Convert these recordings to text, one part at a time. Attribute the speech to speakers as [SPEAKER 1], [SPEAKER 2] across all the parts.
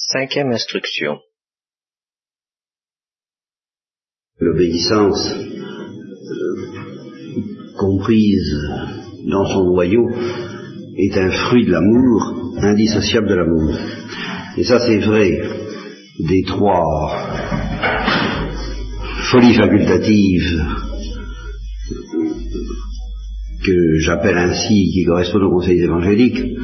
[SPEAKER 1] Cinquième instruction.
[SPEAKER 2] L'obéissance euh, comprise dans son noyau est un fruit de l'amour, indissociable de l'amour. Et ça c'est vrai des trois folies facultatives que j'appelle ainsi, qui correspondent aux conseils évangéliques,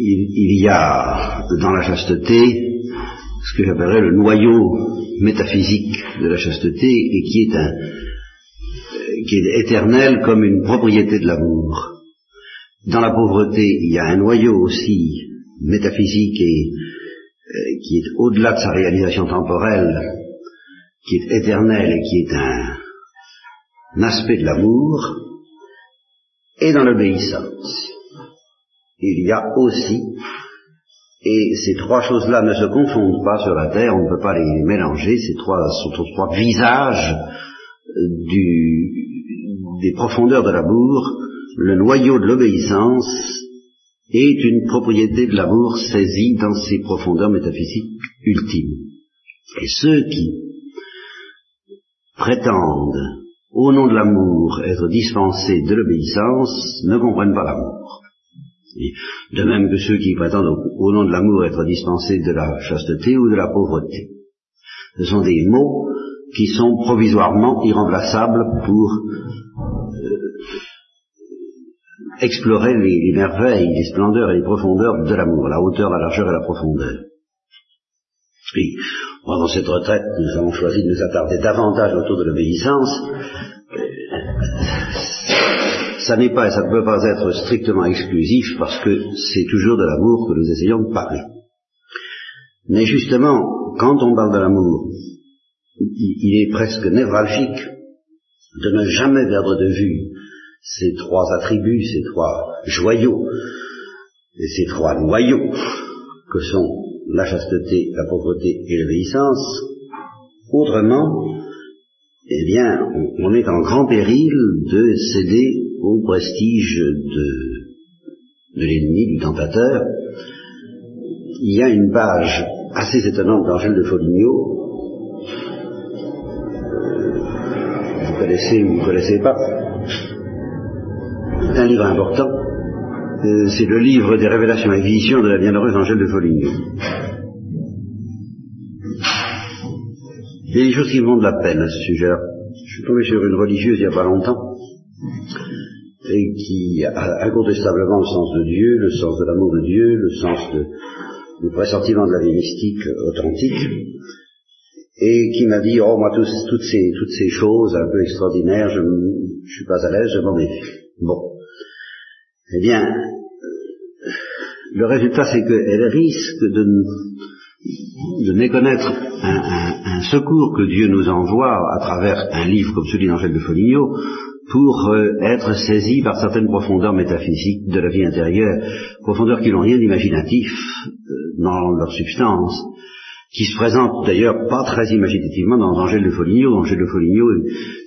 [SPEAKER 2] il, y a dans la chasteté ce que j'appellerais le noyau métaphysique de la chasteté et qui est un qui est éternel comme une propriété de l'amour. Dans la pauvreté, il y a un noyau aussi métaphysique et euh, qui est au-delà de sa réalisation temporelle, qui est éternel et qui est un aspect de l'amour, et dans l'obéissance. Il y a aussi, et ces trois choses-là ne se confondent pas sur la terre, on ne peut pas les mélanger, ces trois sont trois visages du, des profondeurs de l'amour, le noyau de l'obéissance est une propriété de l'amour saisie dans ses profondeurs métaphysiques ultimes. Et ceux qui prétendent, au nom de l'amour, être dispensés de l'obéissance, ne comprennent pas l'amour. De même que ceux qui prétendent, au nom de l'amour, être dispensés de la chasteté ou de la pauvreté. Ce sont des mots qui sont provisoirement irremplaçables pour explorer les, les, merveilles, les splendeurs et les profondeurs de l'amour, la hauteur, la largeur et la profondeur. Et pendant cette retraite, nous avons choisi de nous attarder davantage autour de l'obéissance. Ça n'est pas et ça ne peut pas être strictement exclusif parce que c'est toujours de l'amour que nous essayons de parler. Mais justement, quand on parle de l'amour, il est presque névralgique de ne jamais perdre de vue ces trois attributs, ces trois joyaux, et ces trois noyaux que sont la chasteté, la pauvreté et l'obéissance, autrement, eh bien, on, est en grand péril de céder au prestige de, l'ennemi, du tentateur. Il y a une page assez étonnante dans Gilles de Foligno. Vous connaissez ou vous ne connaissez pas? Un livre important. Euh, c'est le livre des révélations et visions de la bienheureuse Angèle de Foligno. Il y a des choses qui me font de la peine à ce sujet-là. Je suis tombé sur une religieuse il n'y a pas longtemps, et qui a incontestablement le sens de Dieu, le sens de l'amour de Dieu, le sens de, du pressentiment de la vie mystique authentique, et qui m'a dit, oh moi toutes, ces, toutes ces choses un peu extraordinaires, je ne suis pas à l'aise, je m'en méfie. Bon. Eh bien, le résultat, c'est qu'elle risque de, de méconnaître un, un, secours que Dieu nous envoie à travers un livre comme celui d'Angèle de Foligno pour euh, être saisi par certaines profondeurs métaphysiques de la vie intérieure, profondeurs qui n'ont rien d'imaginatif euh, dans leur substance, qui se présentent d'ailleurs pas très imaginativement dans Angèle de Foligno. Angèle de Foligno,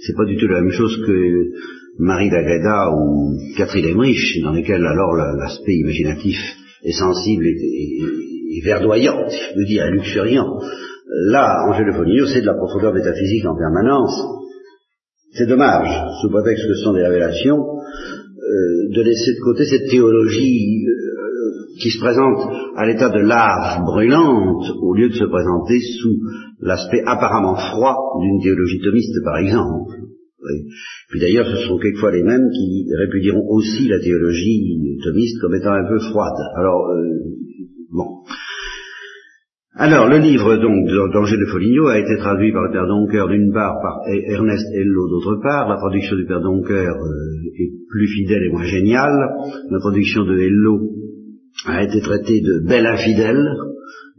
[SPEAKER 2] c'est pas du tout la même chose que Marie d'Agreda ou Catherine Emmerich, dans lesquelles alors l'aspect imaginatif est sensible et, verdoyant, si je peux dire, luxuriant. Là, Angèle de Foligno, c'est de la profondeur métaphysique en permanence. C'est dommage, sous prétexte que ce sont des révélations, euh, de laisser de côté cette théologie euh, qui se présente à l'état de lave brûlante, au lieu de se présenter sous l'aspect apparemment froid d'une théologie thomiste, par exemple. Puis d'ailleurs, ce sont quelquefois les mêmes qui répudieront aussi la théologie thomiste comme étant un peu froide. Alors, euh, bon. Alors, le livre donc d'Angers de Foligno a été traduit par le Père Doncoeur d'une part, par Ernest Hello d'autre part. La traduction du Père Doncoeur euh, est plus fidèle et moins géniale. La traduction de Hello a été traitée de belle infidèle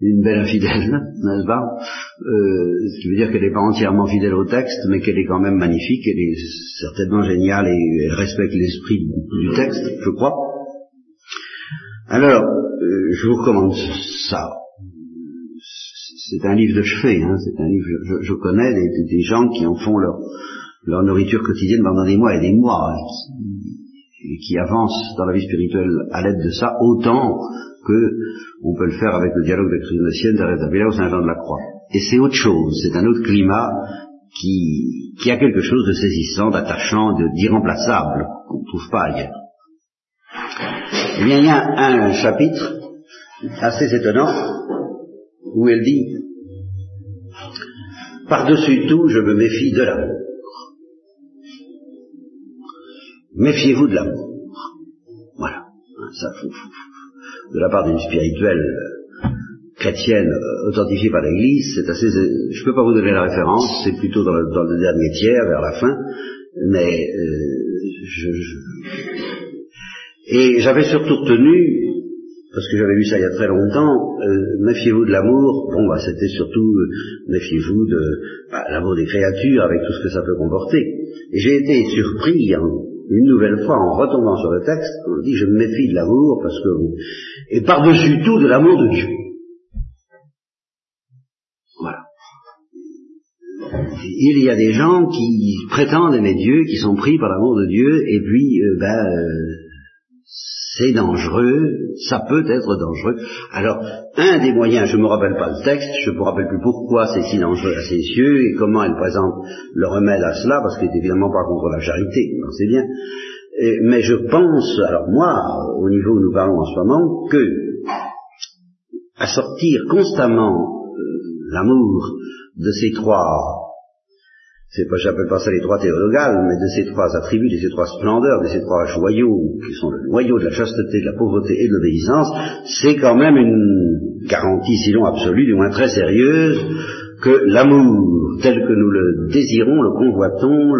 [SPEAKER 2] une belle infidèle, n'est-ce pas? Euh, Ce qui veut dire qu'elle n'est pas entièrement fidèle au texte, mais qu'elle est quand même magnifique, elle est certainement géniale et elle respecte l'esprit du texte, je crois. Alors, euh, je vous recommande ça. C'est un livre de chevet, hein, c'est un livre, je, je connais des, des, gens qui en font leur, leur nourriture quotidienne pendant des mois et des mois, et qui avancent dans la vie spirituelle à l'aide de ça, autant que on peut le faire avec le dialogue de Christ Thérèse d'Avila ou Saint-Jean de la Croix. Et c'est autre chose, c'est un autre climat qui, qui a quelque chose de saisissant, d'attachant, d'irremplaçable, qu'on ne trouve pas ailleurs. Eh bien, il y a un chapitre assez étonnant où elle dit Par-dessus tout, je me méfie de l'amour. Méfiez-vous de l'amour. Voilà. Ça, de la part d'une spirituelle chrétienne euh, authentifiée par l'Église, c'est assez. Je ne peux pas vous donner la référence, c'est plutôt dans le, dernier tiers, vers la fin, mais euh, je, et j'avais surtout retenu, parce que j'avais vu ça il y a très longtemps, euh, méfiez-vous de l'amour. Bon, bah, c'était surtout méfiez-vous de bah, l'amour des créatures avec tout ce que ça peut comporter. Et j'ai été surpris une nouvelle fois en retombant sur le texte, on dit je me méfie de l'amour parce que et par-dessus tout de l'amour de Dieu. il y a des gens qui prétendent aimer Dieu, qui sont pris par l'amour de Dieu, et puis, euh, ben, euh, c'est dangereux, ça peut être dangereux. Alors, un des moyens, je ne me rappelle pas le texte, je ne me rappelle plus pourquoi c'est si dangereux à ses yeux, et comment elle présente le remède à cela, parce qu'elle n'est évidemment pas contre la charité, c'est bien. mais je pense, alors moi, au niveau où nous parlons en ce moment, que à sortir constamment euh, l'amour de ces trois c'est pas, j'appelle pas ça les trois théologales, mais de ces trois attributs, de ces trois splendeurs, de ces trois joyaux, qui sont le noyau de la chasteté, de la pauvreté et de l'obéissance, c'est quand même une garantie, sinon absolue, du moins très sérieuse, que l'amour, tel que nous le désirons, le convoitons,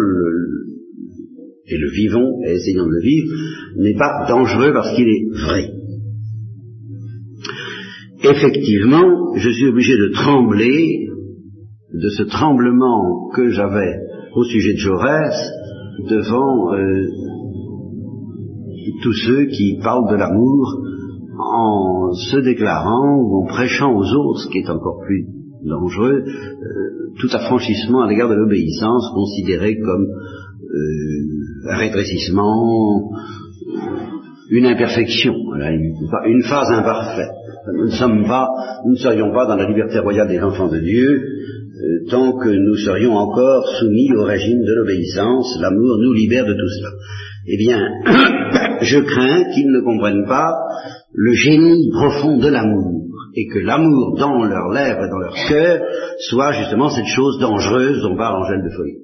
[SPEAKER 2] et le vivons, et essayons de le vivre, n'est pas dangereux parce qu'il est vrai. Effectivement, je suis obligé de trembler de ce tremblement que j'avais au sujet de Jaurès devant euh, tous ceux qui parlent de l'amour en se déclarant ou en prêchant aux autres, ce qui est encore plus dangereux, euh, tout affranchissement à l'égard de l'obéissance considéré comme euh, un rétrécissement, une imperfection, une, phase imparfaite. Nous ne sommes pas, nous ne serions pas dans la liberté royale des enfants de Dieu, euh, tant que nous serions encore soumis au régime de l'obéissance, l'amour nous libère de tout cela. Eh bien, je crains qu'ils ne comprennent pas le génie profond de l'amour, et que l'amour dans leurs lèvres et dans leur cœur soit justement cette chose dangereuse dont parle Angèle de Folie.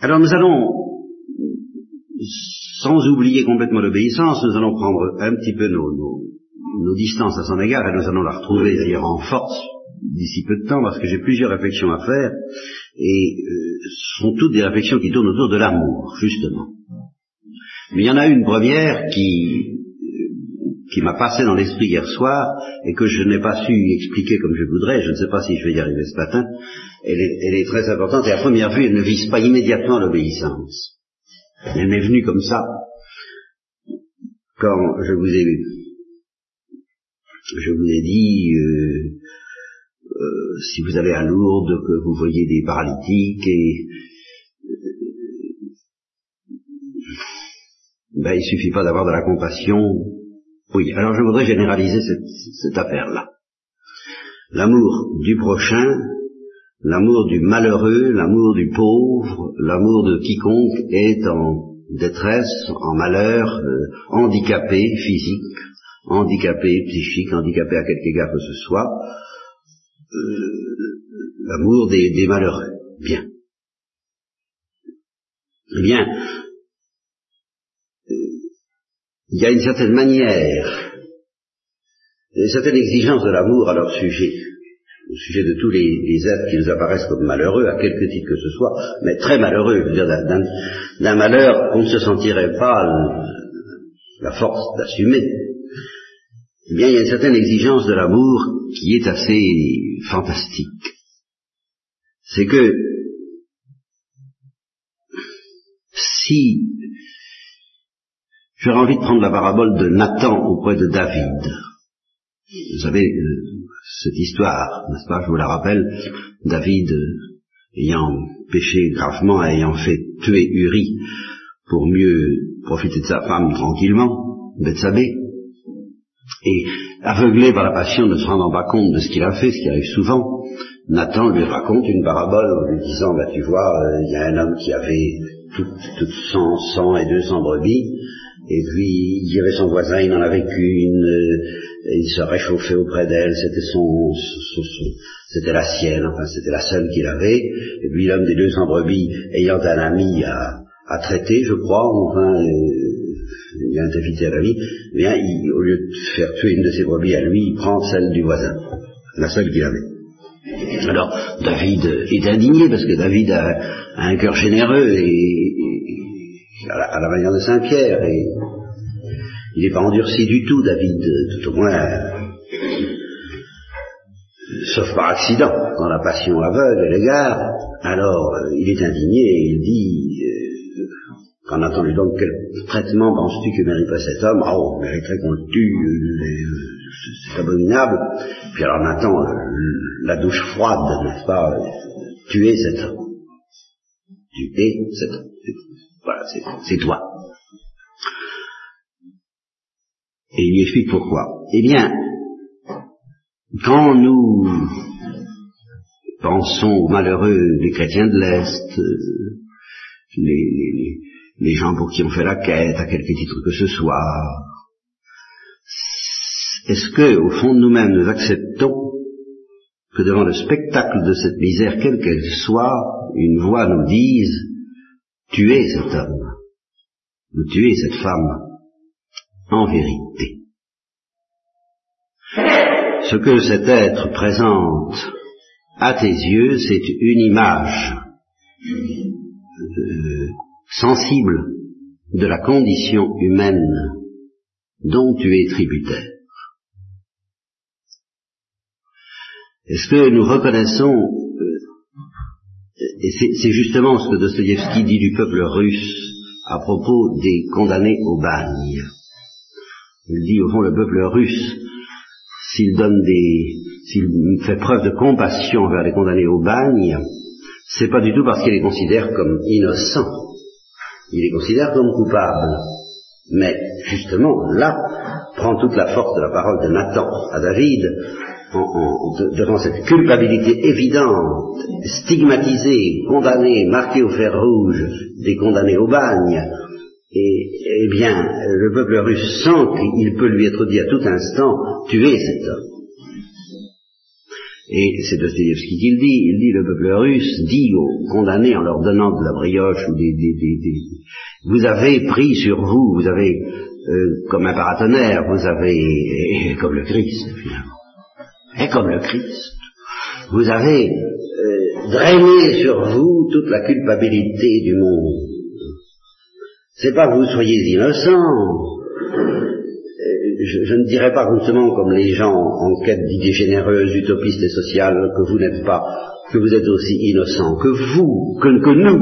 [SPEAKER 2] Alors nous allons, sans oublier complètement l'obéissance, nous allons prendre un petit peu nos, nos, nos distances à son égard, et nous allons la retrouver d'ailleurs en force d'ici peu de temps, parce que j'ai plusieurs réflexions à faire, et euh, ce sont toutes des réflexions qui tournent autour de l'amour, justement. Mais il y en a une première qui, euh, qui m'a passé dans l'esprit hier soir, et que je n'ai pas su expliquer comme je voudrais, je ne sais pas si je vais y arriver ce matin, elle est, elle est très importante, et à première vue, elle ne vise pas immédiatement l'obéissance. Elle m'est venue comme ça, quand je vous ai je vous ai dit, euh, euh, si vous allez à Lourdes, que vous voyez des paralytiques et euh, ben, il suffit pas d'avoir de la compassion. Oui, alors je voudrais généraliser cette, affaire-là. L'amour du prochain, l'amour du malheureux, l'amour du pauvre, l'amour de quiconque est en détresse, en malheur, handicapé physique, handicapé psychique, handicapé à quelque égard que ce soit, euh, l'amour des, malheureux. Bien. Eh bien, euh, il y a une certaine manière, une certaine exigence de l'amour à leur sujet, au sujet de tous les, êtres qui nous apparaissent comme malheureux, à quelque titre que ce soit, mais très malheureux, d'un malheur qu'on ne se sentirait pas la force d'assumer eh bien, il y a une certaine exigence de l'amour qui est assez fantastique. C'est que si j'aurais envie de prendre la parabole de Nathan auprès de David, vous savez, euh, cette histoire, n'est-ce pas, je vous la rappelle, David euh, ayant péché gravement, ayant fait tuer Uri pour mieux profiter de sa femme tranquillement, Bethsabée, Et aveuglé par la passion, ne se rendant pas compte de ce qu'il a fait, ce qui arrive souvent, Nathan lui raconte une parabole en lui disant, bah, tu vois, euh, il y a un homme qui avait toutes, 100, 100 et 200 brebis, et puis il dirait son voisin, il n'en avait qu'une, euh, il se réchauffait auprès d'elle, c'était son, c'était la sienne, enfin c'était la seule qu'il avait, et puis l'homme des 200 brebis, ayant un ami à, à traiter, je crois, enfin, euh, il a invité à la vie, eh bien, il, au lieu de faire tuer une de ses brebis à lui, il prend celle du voisin, la seule qu'il avait. Alors, David est indigné parce que David a, un cœur généreux et, à, la, manière de Saint-Pierre et il n'est pas endurci du tout, David, tout au moins, sauf par accident, quand la passion aveugle l'égard, alors euh, il est indigné et il dit, on lui donc quel traitement penses-tu que mériterait cet homme? Oh, on mériterait qu'on le tue, euh, c'est abominable. Puis alors maintenant, la douche froide, n'est-ce pas? Tuer cet homme. Tuer cet homme. Voilà, c'est toi. Et il lui explique pourquoi. Eh bien, quand nous pensons aux malheureux des chrétiens de l'Est, euh, les, les, gens pour qui on fait la quête, à quelque titre que ce soit, est-ce que, au fond de nous-mêmes, nous acceptons que devant le spectacle de cette misère, quelle qu'elle soit, une voix nous dise tuez cet homme, ou tuez cette femme, en vérité. Ce que cet être présente à tes yeux, c'est une image euh, sensible de la condition humaine dont tu es tributaire. Est-ce que nous reconnaissons, euh, et c'est justement ce que Dostoïevski dit du peuple russe à propos des condamnés au bagne. Il dit au fond le peuple russe, s'il donne des, s'il fait preuve de compassion envers les condamnés au bagne, c'est pas du tout parce qu'il les considère comme innocents, il les considère comme coupables. Mais justement, là, prend toute la force de la parole de Nathan à David, devant cette culpabilité évidente, stigmatisée, condamnée, marquée au fer rouge, des condamnés au bagne, et eh bien, le peuple russe sent qu'il peut lui être dit à tout instant, tuez cet homme. Et c'est Dostoevsky qui le dit, il dit, le peuple russe dit aux condamnés en leur donnant de la brioche ou des, des, des, vous avez pris sur vous, vous avez, euh, comme un paratonnerre, vous avez, comme le Christ finalement, et comme le Christ, vous avez euh, drainé sur vous toute la culpabilité du monde. C'est pas que vous soyez innocent. Je, ne dirais pas justement comme les gens en quête d'idées généreuses, utopistes et sociales, que vous n'êtes pas, que vous êtes aussi innocent, que vous, que, que nous,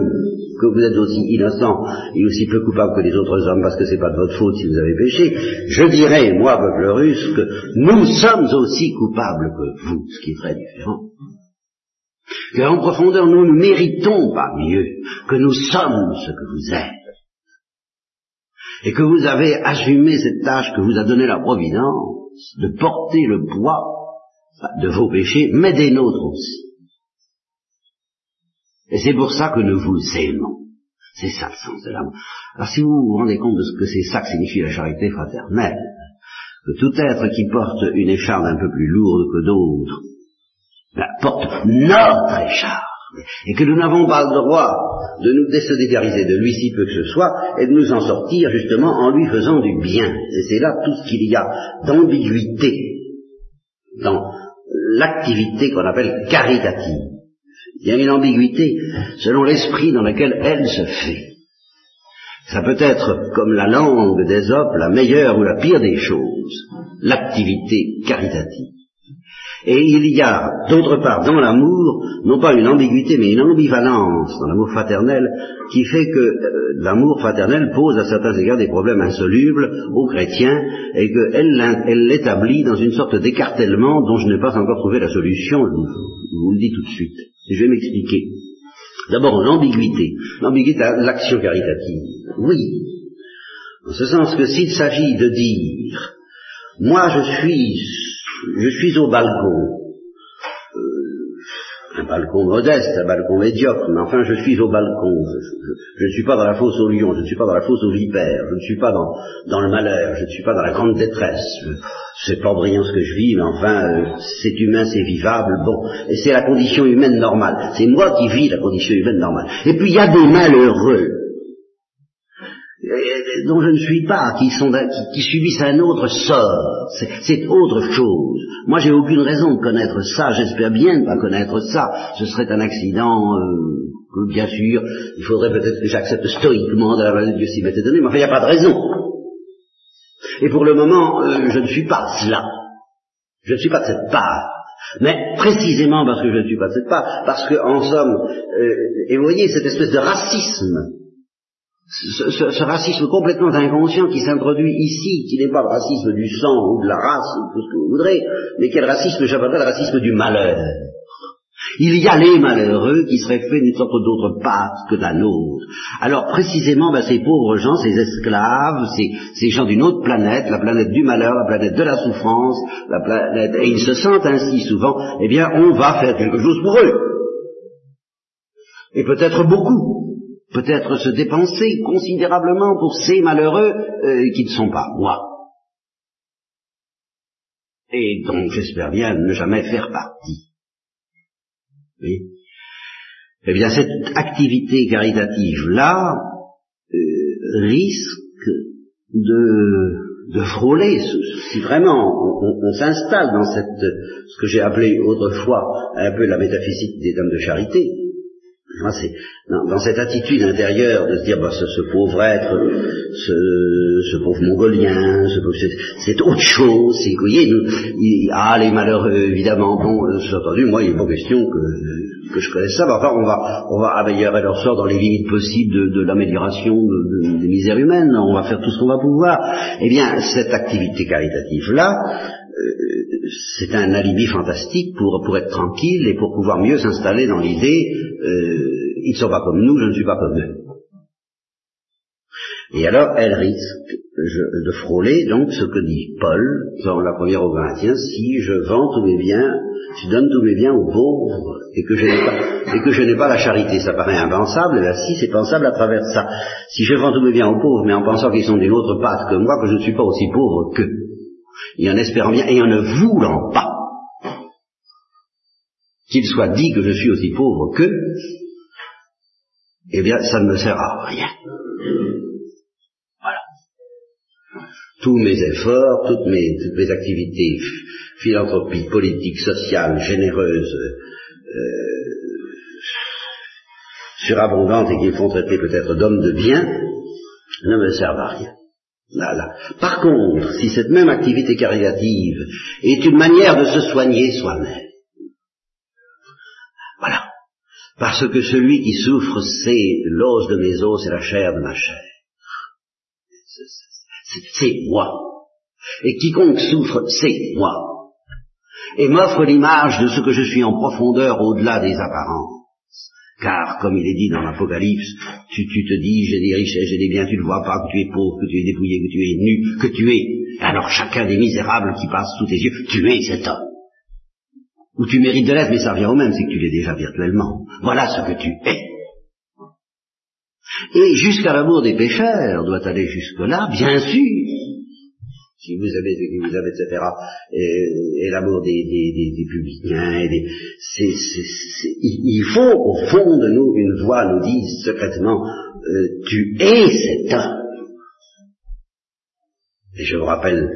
[SPEAKER 2] que vous êtes aussi innocent et aussi peu coupable que les autres hommes parce que c'est pas de votre faute si vous avez péché, je dirais, moi, peuple russe, que nous sommes aussi coupables que vous, ce qui est très différent. en profondeur, nous ne méritons pas mieux que nous sommes ce que vous êtes. Et que vous avez assumé cette tâche que vous a donnée la Providence de porter le poids de vos péchés, mais des nôtres aussi. Et c'est pour ça que nous vous aimons. C'est ça le sens de l'amour. Alors si vous vous rendez compte de ce que c'est ça que signifie la charité fraternelle, que tout être qui porte une écharpe un peu plus lourde que d'autres, ben, porte notre écharpe, et que nous n'avons pas le droit de nous désolidariser de lui si peu que ce soit, et de nous en sortir justement en lui faisant du bien. Et c'est là tout ce qu'il y a d'ambiguïté dans l'activité qu'on appelle caritative. Il y a une ambiguïté selon l'esprit dans lequel elle se fait. Ça peut être, comme la langue d'Ésope, la meilleure ou la pire des choses, l'activité caritative. Et il y a, d'autre part, dans l'amour, non pas une ambiguïté, mais une ambivalence dans l'amour fraternel, qui fait que euh, l'amour fraternel pose à certains égards des problèmes insolubles aux chrétiens, et qu'elle l'établit dans une sorte d'écartèlement dont je n'ai pas encore trouvé la solution, je vous le dis tout de suite. Je vais m'expliquer. D'abord, l'ambiguïté. L'ambiguïté de l'action caritative. Oui. En ce sens que s'il s'agit de dire Moi, je suis, je suis au balcon. Un balcon modeste, un balcon médiocre, mais enfin je suis au balcon, je ne suis pas dans la fosse au lion, je ne suis pas dans la fosse aux vipères, je ne suis pas dans, dans le malheur, je ne suis pas dans la grande détresse, c'est pas brillant ce que je vis, mais enfin euh, c'est humain, c'est vivable, bon, et c'est la condition humaine normale, c'est moi qui vis la condition humaine normale. Et puis il y a des malheureux dont je ne suis pas, qui, sont, qui, subissent un autre sort. C'est autre chose. Moi, j'ai aucune raison de connaître ça. J'espère bien ne pas connaître ça. Ce serait un accident euh, bien sûr, il faudrait peut-être que j'accepte stoïquement de la main de Dieu s'il m'était donné, mais enfin, il n'y a pas de raison. Et pour le moment, euh, je ne suis pas cela. Je ne suis pas de cette part. Mais précisément parce que je ne suis pas de cette part, parce que, en somme, euh, et vous voyez cette espèce de racisme ce, racisme complètement inconscient qui s'introduit ici, qui n'est pas le racisme du sang ou de la race ou tout ce que vous voudrez, mais qui est le racisme, j'appellerais le racisme du malheur? Il y a les malheureux qui seraient faits d'une sorte d'autre patte que la nôtre. Alors précisément, ben, ces pauvres gens, ces esclaves, ces, ces gens d'une autre planète, la planète du malheur, la planète de la souffrance, la planète, et ils se sentent ainsi souvent, eh bien on va faire quelque chose pour eux. Et peut-être beaucoup peut-être se dépenser considérablement pour ces malheureux euh, qui ne sont pas moi. Et donc j'espère bien ne jamais faire partie. Oui. Eh bien cette activité caritative-là euh, risque de, de frôler, si vraiment on, s'installe dans cette, ce que j'ai appelé autrefois un peu la métaphysique des dames de charité, c'est dans, cette attitude intérieure de se dire, bah, ce, pauvre être, ce, pauvre mongolien, c'est autre chose, c'est, voyez, il, ah, les malheureux, évidemment, bon, euh, entendu, moi, il n'est pas question que, que je connaisse ça, mais enfin, on va, on va améliorer leur sort dans les limites possibles de, l'amélioration des misères humaines, on va faire tout ce qu'on va pouvoir. Eh bien, cette activité caritative-là, euh, c'est un alibi fantastique pour, pour être tranquille et pour pouvoir mieux s'installer dans l'idée euh, ils ne sont pas comme nous, je ne suis pas comme eux. Et alors, elle risque de frôler donc ce que dit Paul dans la première au Corinthiens, si je vends tous mes biens, je donne tous mes biens aux pauvres et que je n'ai pas, et que je n'ai pas la charité, ça paraît impensable, et là si c'est pensable à travers ça. Si je vends tous mes biens aux pauvres, mais en pensant qu'ils sont d'une autre patte que moi, que je ne suis pas aussi pauvre qu'eux, et en espérant bien, et en ne voulant pas qu'il soit dit que je suis aussi pauvre qu'eux, eh bien, ça ne me sert à rien. Voilà. Tous mes efforts, toutes mes, activités philanthropiques, politiques, sociales, généreuses, euh, surabondantes et qui font traiter peut-être d'hommes de bien, ne me servent à rien. Par contre, si cette même activité caritative est une manière de se soigner soi-même, parce que celui qui souffre, c'est l'os de mes os, c'est la chair de ma chair. C'est moi. Et quiconque souffre, c'est moi. Et m'offre l'image de ce que je suis en profondeur au-delà des apparences. Car, comme il est dit dans l'Apocalypse, tu, te dis, j'ai des richesses, j'ai des biens, tu ne vois pas que tu es pauvre, que tu es dépouillé, que tu es nu, que tu es. Alors chacun des misérables qui passent sous tes yeux, tu es cet homme ou tu mérites de l'être, mais ça revient au même, c'est que tu l'es déjà virtuellement. Voilà ce que tu es. Et jusqu'à l'amour des pécheurs doit aller jusque-là, bien sûr. Si vous avez que vous avez, etc. Et, l'amour des, des, des, publicains, et des, il faut au fond de nous, une voix nous dise secrètement, euh, tu es cet homme. Et je vous rappelle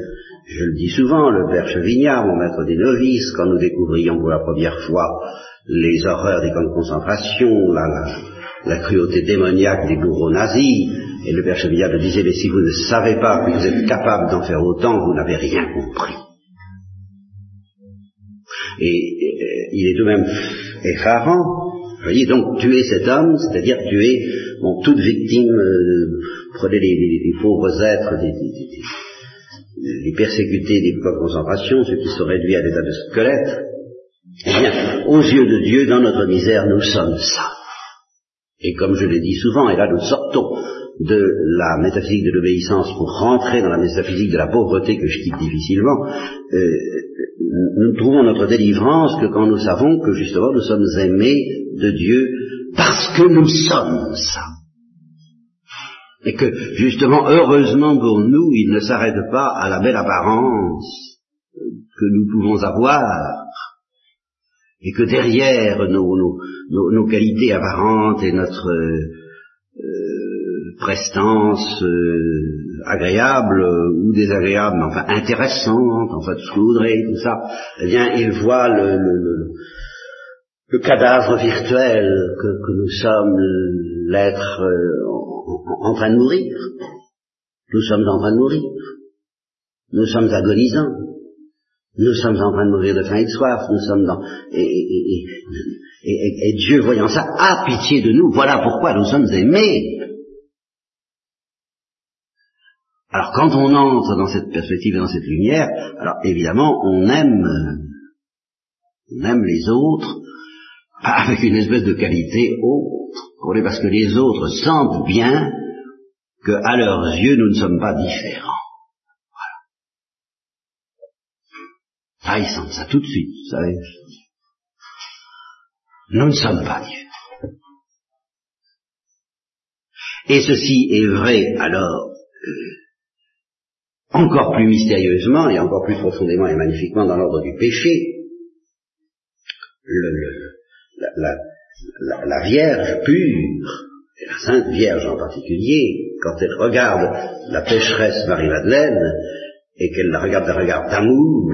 [SPEAKER 2] je le dis souvent, le père Chevignard, mon maître des novices, quand nous découvrions pour la première fois les horreurs des camps de concentration, la, cruauté démoniaque des bourreaux nazis, et le père Chevignard nous disait, mais si vous ne savez pas que vous êtes capable d'en faire autant, vous n'avez rien compris. Et, il est tout de même effarant. Vous voyez, donc tuer cet homme, c'est-à-dire tuer bon, toute victime, euh, prenez les, pauvres êtres, les persécutés des camps de concentration, ceux qui sont réduits à l'état de squelette, eh bien, aux yeux de Dieu, dans notre misère, nous sommes ça. Et comme je l'ai dit souvent, et là nous sortons de la métaphysique de l'obéissance pour rentrer dans la métaphysique de la pauvreté que je quitte difficilement, euh, nous trouvons notre délivrance que quand nous savons que justement nous sommes aimés de Dieu parce que nous sommes ça. Et que justement, heureusement pour nous, il ne s'arrête pas à la belle apparence que nous pouvons avoir, et que derrière nos, nos, nos, qualités apparentes et notre euh, prestance euh, agréable ou désagréable, mais enfin intéressante, enfin tout ce que vous voudrez, tout ça, eh bien, il voit le, le, le cadavre virtuel que, que nous sommes, l'être euh, en, en train de mourir. Nous sommes en train de mourir. Nous sommes agonisants. Nous sommes en train de mourir de faim et de soif, nous sommes dans... Et, Dieu, voyant ça, a pitié de nous. Voilà pourquoi nous sommes aimés. Alors quand on entre dans cette perspective et dans cette lumière, alors évidemment on aime, on aime les autres avec une espèce de qualité autre, parce que les autres sentent bien que à leurs yeux nous ne sommes pas différents. Ah, ils sentent ça tout de suite, vous savez. Nous ne sommes pas Dieu. Et ceci est vrai alors euh, encore plus mystérieusement et encore plus profondément et magnifiquement dans l'ordre du péché. La, la, Vierge pure, et la Sainte Vierge en particulier, quand elle regarde la pécheresse Marie-Madeleine, et qu'elle la regarde d'un regard d'amour,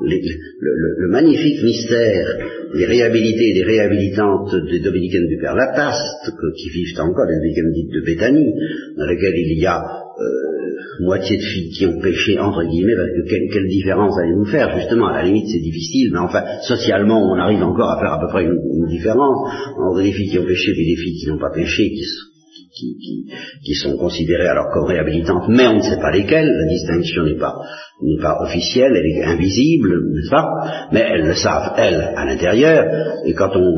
[SPEAKER 2] le, magnifique mystère des réhabilités et des réhabilitantes des dominicaines du Père Lataste, qui vivent encore, les dominicaines dites de Béthanie, dans lesquelles il y a euh, moitié de filles qui ont péché, entre guillemets, parce que quelle, différence allez-vous faire? Justement, à la limite, c'est difficile, mais enfin, socialement, on arrive encore à faire à peu près une, une différence entre les filles qui ont péché et des filles qui n'ont pas péché, qui, qui, qui, qui, sont considérées alors comme réhabilitantes, mais on ne sait pas lesquelles, la distinction n'est pas, n'est pas officielle, elle est invisible, n'est-ce Mais elles le savent, elles, à l'intérieur, et quand on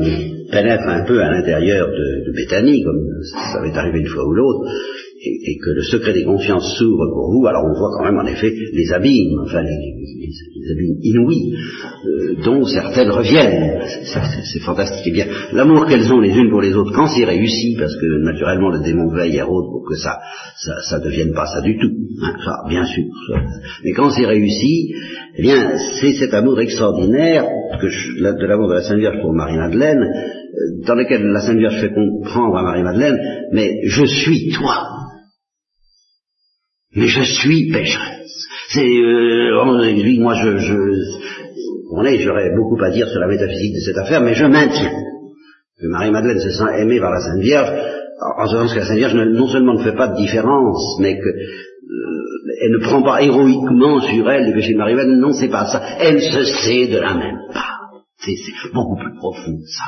[SPEAKER 2] pénètre un peu à l'intérieur de, de Béthanie, comme ça va arrivé une fois ou l'autre, et, que le secret des consciences s'ouvre pour vous, alors on voit quand même en effet les abîmes, enfin les, abîmes inouïs, euh, dont certaines reviennent. C'est fantastique. Et eh bien, l'amour qu'elles ont les unes pour les autres, quand c'est réussi, parce que naturellement le démon veille à rôde pour que ça, ça, ne devienne pas ça du tout, hein, ça, bien sûr. Mais quand c'est réussi, eh bien, c'est cet amour extraordinaire que de l'amour de la Sainte Vierge pour Marie-Madeleine, euh, dans lequel la Sainte Vierge fait comprendre à Marie-Madeleine, mais je suis toi mais je suis pécheresse. C'est, euh, moi, je, je, on est, j'aurais beaucoup à dire sur la métaphysique de cette affaire, mais je maintiens que Marie-Madeleine se sent aimée par la Sainte Vierge, en ce sens que la Sainte Vierge non seulement ne fait pas de différence, mais que euh, elle ne prend pas héroïquement sur elle le péché de Marie-Madeleine, non, c'est pas ça. Elle se sait de la même part. C'est beaucoup plus profond, ça.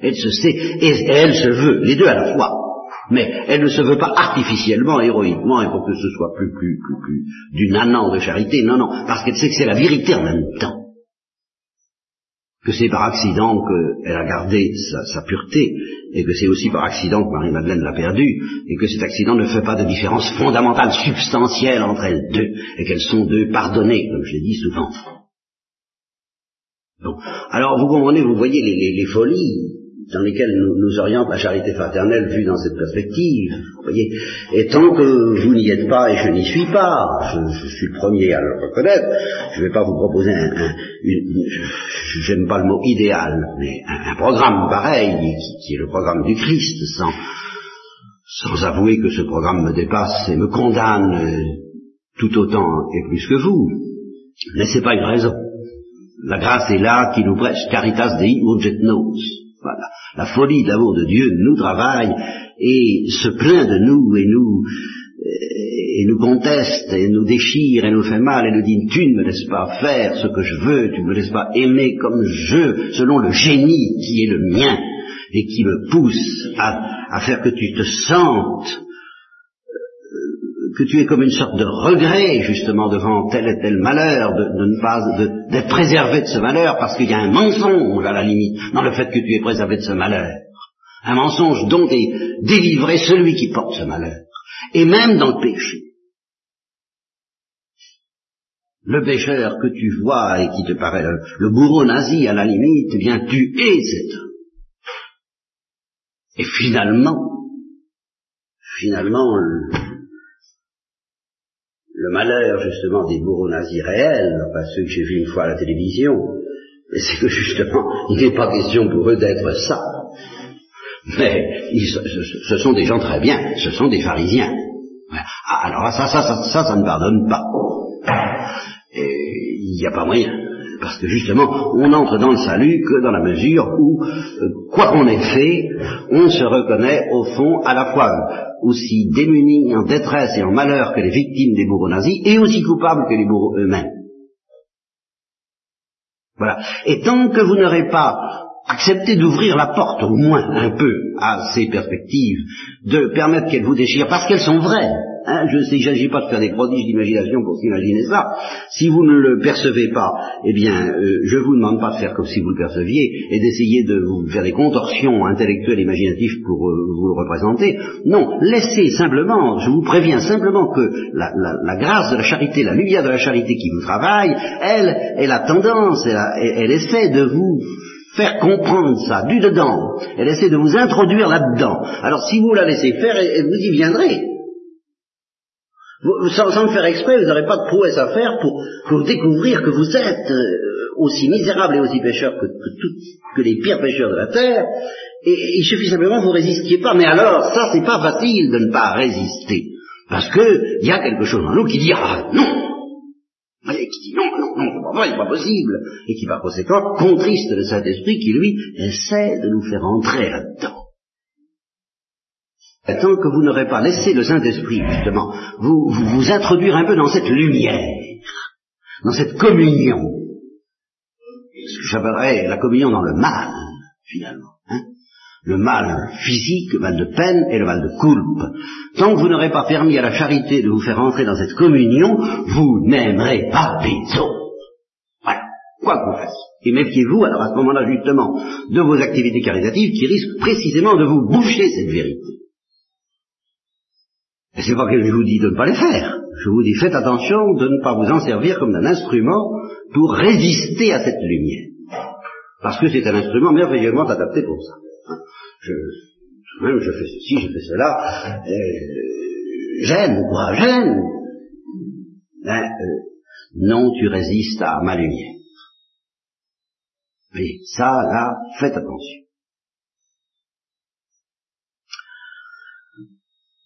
[SPEAKER 2] Elle se sait, et elle se veut, les deux à la fois mais elle ne se veut pas artificiellement, héroïquement, et pour que ce soit plus, plus, plus, plus du nanan de charité, non, non, parce qu'elle sait que c'est la vérité en même temps. Que c'est par accident qu'elle a gardé sa, pureté, et que c'est aussi par accident que Marie-Madeleine l'a perdue, et que cet accident ne fait pas de différence fondamentale, substantielle entre elles deux, et qu'elles sont deux pardonnées, comme je l'ai dit souvent. Alors vous comprenez, vous voyez les folies dans lesquels nous, nous oriente la charité fraternelle vue dans cette perspective. Vous voyez et tant que vous n'y êtes pas et je n'y suis pas, je, suis le premier à le reconnaître, je ne vais pas vous proposer un, un j'aime pas le mot idéal, mais un, programme pareil, qui, est le programme du Christ, sans, sans avouer que ce programme me dépasse et me condamne euh, tout autant et plus que vous. Mais c'est pas une raison. La grâce est là qui nous prêche caritas dei urget nos. Voilà. La folie d'amour de Dieu nous travaille et se plaint de nous et nous et nous conteste et nous déchire et nous fait mal et nous dit tu ne me laisses pas faire ce que je veux, tu ne me laisses pas aimer comme je, selon le génie qui est le mien et qui me pousse à faire que tu te sentes que tu es comme une sorte de regret justement devant tel et tel malheur, de, ne pas d'être préservé de ce malheur, parce qu'il y a un mensonge à la limite dans le fait que tu es préservé de ce malheur. Un mensonge dont est délivré celui qui porte ce malheur. Et même dans le péché. Le pécheur que tu vois et qui te paraît le, bourreau nazi à la limite, eh bien tu es cet homme. Et finalement, finalement, le, malheur justement des bourreaux nazis réels, enfin ceux que j'ai vus une fois à la télévision, c'est que justement, il n'est pas question pour eux d'être ça. Mais ce, sont des gens très bien, ce sont des pharisiens. Ah, alors ça, ça, ça, ça ne pardonne pas. Il n'y a pas moyen. Parce que justement, on entre dans le salut que dans la mesure où, euh, quoi qu'on ait fait, on se reconnaît au fond à la fois aussi démuni, en détresse et en malheur que les victimes des bourreaux nazis, et aussi coupable que les bourreaux eux-mêmes. Voilà. Et tant que vous n'aurez pas accepté d'ouvrir la porte au moins un peu à ces perspectives, de permettre qu'elles vous déchirent, parce qu'elles sont vraies, Hein, je ne s'agit pas de faire des prodiges d'imagination pour s'imaginer ça. Si vous ne le percevez pas, eh bien, euh, je vous demande pas de faire comme si vous le perceviez et d'essayer de vous faire des contorsions intellectuelles imaginatives pour euh, vous le représenter. Non, laissez simplement, je vous préviens simplement que la, grâce de la charité, la lumière de la charité qui vous travaille, elle, elle a tendance, elle, elle essaie de vous faire comprendre ça du dedans. Elle essaie de vous introduire là-dedans. Alors si vous la laissez faire, vous y viendrez. Vous, sans, le faire exprès, vous n'aurez pas de prouesse à faire pour, pour découvrir que vous êtes euh, aussi misérable et aussi pécheur que, que, que les pires pécheurs de la terre, et, il suffit simplement que vous résistiez pas. Mais alors, ça, c'est pas facile de ne pas résister, parce que il y a quelque chose en nous qui dit ah non, et qui dit non, non, non, c'est pas pas possible, et qui par conséquent contriste le Saint-Esprit qui lui essaie de nous faire entrer là-dedans tant que vous n'aurez pas laissé le Saint-Esprit, justement, vous, vous, introduire un peu dans cette lumière, dans cette communion, ce que j'appellerais la communion dans le mal, finalement. Hein le mal physique, le mal de peine et le mal de coulpe. Tant que vous n'aurez pas permis à la charité de vous faire entrer dans cette communion, vous n'aimerez pas les autres. Voilà, quoi que vous fassiez. Et méfiez-vous alors à ce moment-là justement de vos activités caritatives qui risquent précisément de vous boucher cette vérité. Et c'est pas que je vous dis de ne pas les faire. Je vous dis faites attention de ne pas vous en servir comme d'un instrument pour résister à cette lumière. Parce que c'est un instrument merveilleusement adapté pour ça. Je, je fais ceci, je fais cela, euh, j'aime, quoi, j'aime. Euh, non, tu résistes à ma lumière. Oui, ça, là, faites attention.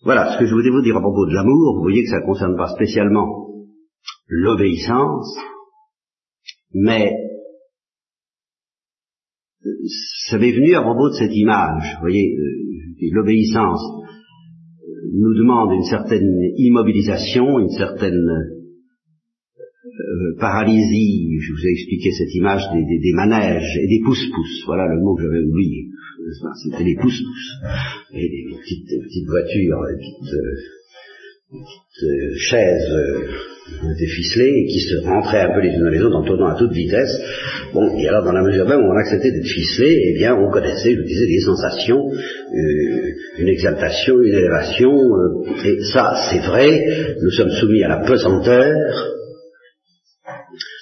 [SPEAKER 2] Voilà ce que je voulais vous dire à propos de l'amour. Vous voyez que ça ne concerne pas spécialement l'obéissance, mais ça m'est venu à propos de cette image. Vous voyez, euh, l'obéissance nous demande une certaine immobilisation, une certaine euh, paralysie. Je vous ai expliqué cette image des, manèges et des pousse-pousse. Voilà le mot que j'avais oublié c'était les pousse-pousse. Et des petites, voitures, des petites, euh, euh, chaises euh, déficelées qui se rentraient un peu les unes dans les autres en tournant à toute vitesse. Bon, et alors dans la mesure même où on acceptait d'être ficelé, eh bien on connaissait, je vous disais, des sensations, une exaltation, une élévation, et ça c'est vrai, nous sommes soumis à la pesanteur,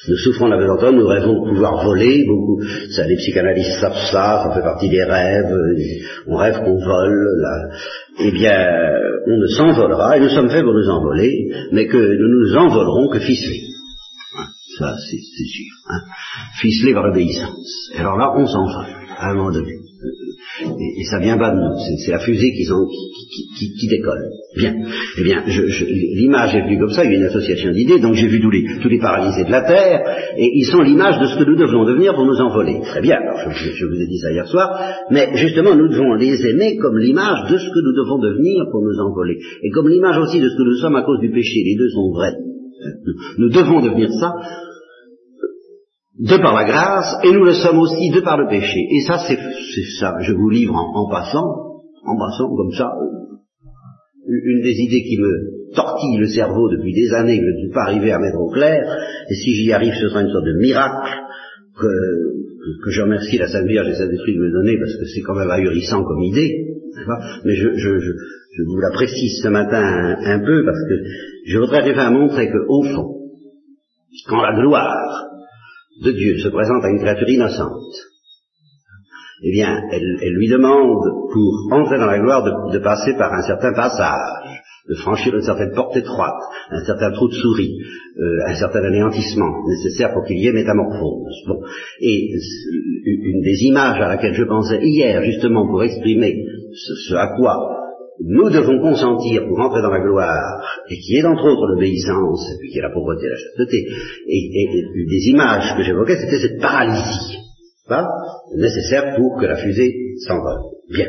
[SPEAKER 2] nous souffrons de la pesanteur, nous rêvons de pouvoir voler, beaucoup, ça, les psychanalystes savent ça, ça fait partie des rêves, on rêve qu'on vole, là. eh bien, on ne s'envolera, et nous sommes faits pour nous envoler, mais que nous nous envolerons que ficelés. Hein, ça, c'est sûr. Hein. Ficelés par l'obéissance. Alors là, on s'envole, à un moment donné. Et, ça vient pas de nous, c'est la fusée qui, décolle. Bien. Eh bien, l'image est vue comme ça, il y a une association d'idées, donc j'ai vu tous les, tous les paralysés de la Terre, et ils sont l'image de ce que nous devons devenir pour nous envoler. Très bien, je, je, vous ai dit ça hier soir, mais justement, nous devons les aimer comme l'image de ce que nous devons devenir pour nous envoler, et comme l'image aussi de ce que nous sommes à cause du péché. Les deux sont vrais. Nous devons devenir ça de par la grâce, et nous le sommes aussi de par le péché. Et ça, c'est ça, je vous livre en, passant, en passant comme ça, euh, une des idées qui me tortille le cerveau depuis des années, que je ne suis pas arrivé à mettre au clair, et si j'y arrive, ce sera une sorte de miracle, que, je remercie la Sainte Vierge et Saint-Esprit de me donner, parce que c'est quand même ahurissant comme idée, mais je, vous la précise ce matin un, peu, parce que je voudrais déjà montrer qu'au fond, quand la gloire de Dieu se présente à une créature innocente, eh bien, elle, lui demande, pour entrer dans la gloire, de passer par un certain passage de franchir une certaine porte étroite, un certain trou de souris, euh, un certain anéantissement nécessaire pour qu'il y ait métamorphose. Bon. Et une des images à laquelle je pensais hier, justement pour exprimer ce, à quoi nous devons consentir pour entrer dans la gloire, et qui est entre autres l'obéissance, et puis qui est la pauvreté et la chasteté, et, une des images que j'évoquais, c'était cette paralysie, pas nécessaire pour que la fusée s'envole. Bien.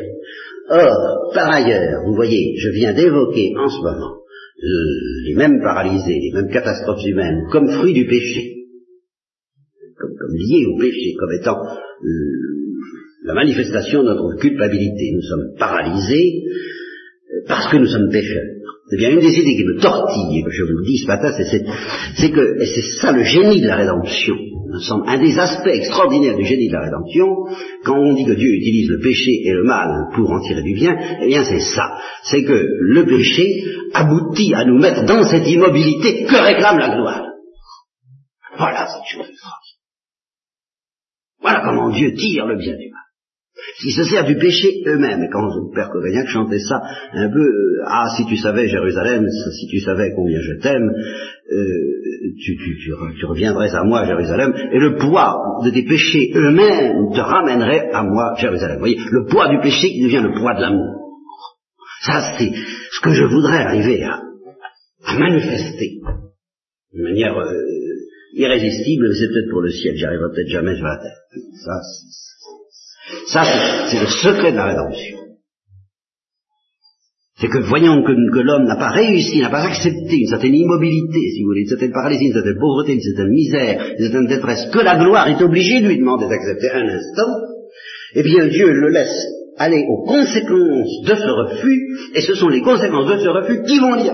[SPEAKER 2] Or, par ailleurs, vous voyez, je viens d'évoquer en ce moment euh, les mêmes paralysés, les mêmes catastrophes humaines, comme fruit du péché, comme, liés au péché, comme étant euh, la manifestation de notre culpabilité. Nous sommes paralysés parce que nous sommes pécheurs. C'est bien une des idées qui me tortille, je vous le dis ce matin, c'est que, et c'est ça le génie de la rédemption, un des aspects extraordinaires du génie de la rédemption, quand on dit que Dieu utilise le péché et le mal pour en tirer du bien, eh bien c'est ça. C'est que le péché aboutit à nous mettre dans cette immobilité que réclame la gloire. Voilà cette chose Voilà comment Dieu tire le bien du mal qui se sert du péché eux-mêmes. Et quand le Père Courignac chantait ça un peu, euh, ah si tu savais Jérusalem, si tu savais combien je t'aime, euh, tu, tu, reviendrais à moi Jérusalem, et le poids de tes péchés eux-mêmes te ramènerait à moi Jérusalem. Vous voyez, le poids du péché qui devient le poids de l'amour. Ça c'est ce que je voudrais arriver à, manifester de manière euh, irrésistible, c'est peut-être pour le ciel, j'y arriverai peut-être jamais sur la terre. Ça, ça, c'est le secret de la rédemption. C'est que voyons que, l'homme n'a pas réussi, n'a pas accepté une certaine immobilité, si vous voulez, une certaine paralysie, une certaine pauvreté, une certaine misère, une certaine détresse, que la gloire est obligée de lui demander d'accepter un instant, eh bien Dieu le laisse aller aux conséquences de ce refus, et ce sont les conséquences de ce refus qui vont l'y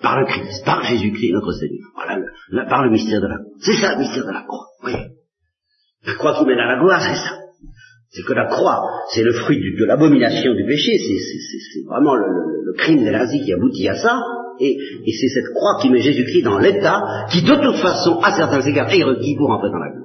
[SPEAKER 2] Par le Christ, par Jésus-Christ, notre Seigneur. Voilà, par le mystère de la croix. C'est ça le mystère de la croix. La croix qui mène à la gloire, c'est ça. C'est que la croix, c'est le fruit de l'abomination du péché, c'est vraiment le, crime de l'Asie qui aboutit à ça, et, c'est cette croix qui met Jésus-Christ dans l'état qui, de toute façon, à certains égards, est requis pour entrer dans la gloire.